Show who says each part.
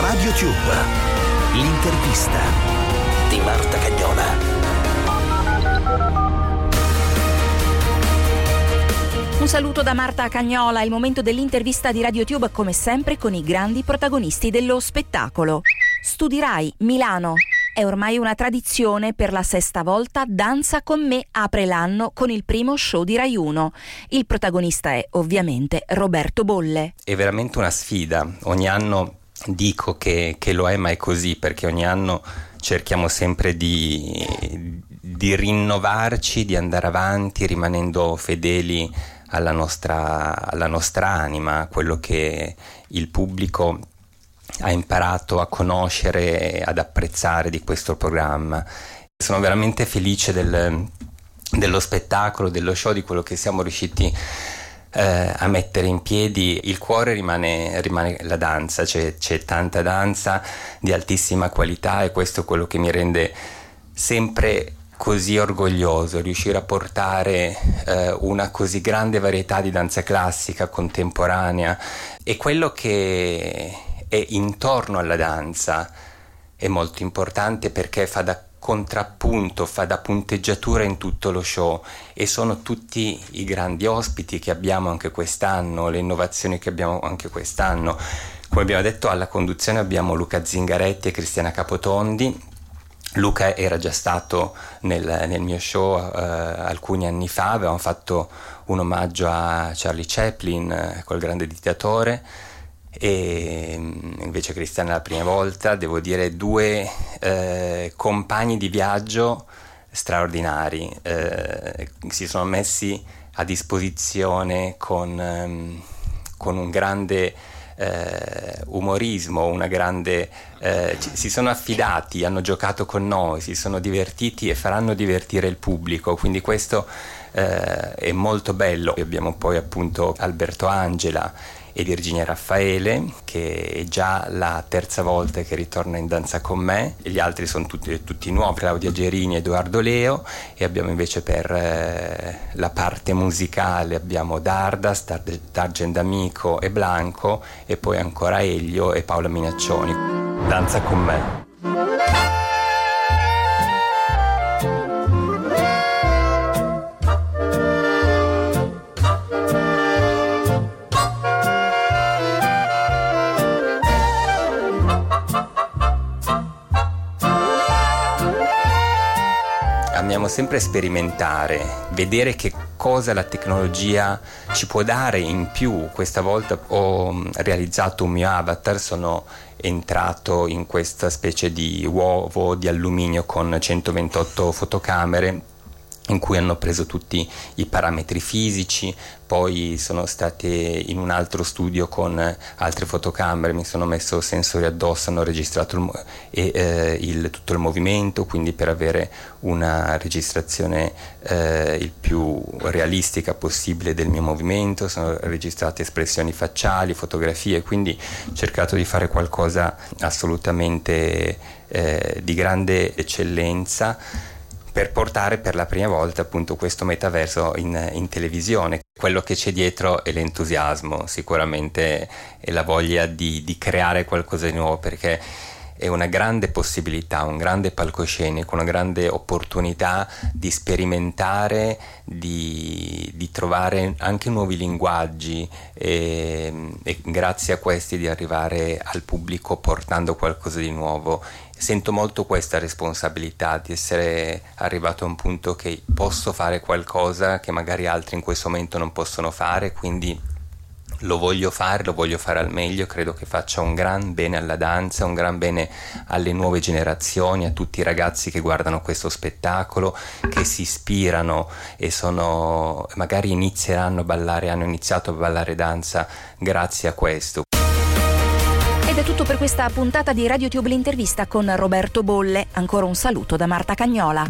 Speaker 1: Radio Tube, l'intervista di Marta Cagnola.
Speaker 2: Un saluto da Marta Cagnola, il momento dell'intervista di RadioTube come sempre con i grandi protagonisti dello spettacolo. Studirai Milano. È ormai una tradizione per la sesta volta Danza con me apre l'anno con il primo show di Rai 1. Il protagonista è ovviamente Roberto Bolle.
Speaker 3: È veramente una sfida. Ogni anno dico che, che lo è, ma è così perché ogni anno cerchiamo sempre di, di rinnovarci, di andare avanti rimanendo fedeli alla nostra, alla nostra anima, a quello che il pubblico ha imparato a conoscere e ad apprezzare di questo programma. Sono veramente felice del, dello spettacolo, dello show, di quello che siamo riusciti eh, a mettere in piedi. Il cuore rimane, rimane la danza, c'è, c'è tanta danza di altissima qualità e questo è quello che mi rende sempre così orgoglioso riuscire a portare eh, una così grande varietà di danza classica contemporanea e quello che è intorno alla danza è molto importante perché fa da contrappunto, fa da punteggiatura in tutto lo show e sono tutti i grandi ospiti che abbiamo anche quest'anno, le innovazioni che abbiamo anche quest'anno. Come abbiamo detto alla conduzione abbiamo Luca Zingaretti e Cristiana Capotondi. Luca era già stato nel, nel mio show uh, alcuni anni fa, avevamo fatto un omaggio a Charlie Chaplin, uh, quel grande dittatore, e invece Cristiana la prima volta, devo dire due uh, compagni di viaggio straordinari, si sono messi a disposizione con, um, con un grande eh, umorismo, una grande... Eh, ci, si sono affidati, hanno giocato con noi, si sono divertiti e faranno divertire il pubblico, quindi questo eh, è molto bello. Abbiamo poi appunto Alberto Angela e Virginia Raffaele, che è già la terza volta che ritorna in danza con me, e gli altri sono tutti, tutti nuovi, Claudia Gerini Edoardo Leo, e abbiamo invece per eh, la parte musicale abbiamo Dardas, D'Argent Amico e Blanco, e poi ancora Elio e Paola Minaccioni. Danza con me. Sempre sperimentare, vedere che cosa la tecnologia ci può dare in più. Questa volta ho mm, realizzato un mio avatar, sono entrato in questa specie di uovo di alluminio con 128 fotocamere in cui hanno preso tutti i parametri fisici, poi sono state in un altro studio con altre fotocamere, mi sono messo sensori addosso, hanno registrato il, eh, il, tutto il movimento, quindi per avere una registrazione eh, il più realistica possibile del mio movimento, sono registrate espressioni facciali, fotografie, quindi ho cercato di fare qualcosa assolutamente eh, di grande eccellenza per portare per la prima volta appunto questo metaverso in, in, televisione. Quello che c'è dietro è l'entusiasmo, sicuramente è la voglia di, di creare qualcosa di nuovo perché è una grande possibilità, un grande palcoscenico, una grande opportunità di sperimentare, di, di trovare anche nuovi linguaggi e, e, grazie a questi di arrivare al pubblico portando qualcosa di nuovo. Sento molto questa responsabilità di essere arrivato a un punto che posso fare qualcosa che magari altri in questo momento non possono fare, quindi lo voglio fare, lo voglio fare al meglio, credo che faccia un gran bene alla danza, un gran bene alle nuove generazioni, a tutti i ragazzi che guardano questo spettacolo, che si ispirano e sono, magari inizieranno a ballare, hanno iniziato a ballare danza grazie a questo.
Speaker 2: Ed è tutto per questa puntata di RadioTube l'intervista con Roberto Bolle. Ancora un saluto da Marta Cagnola.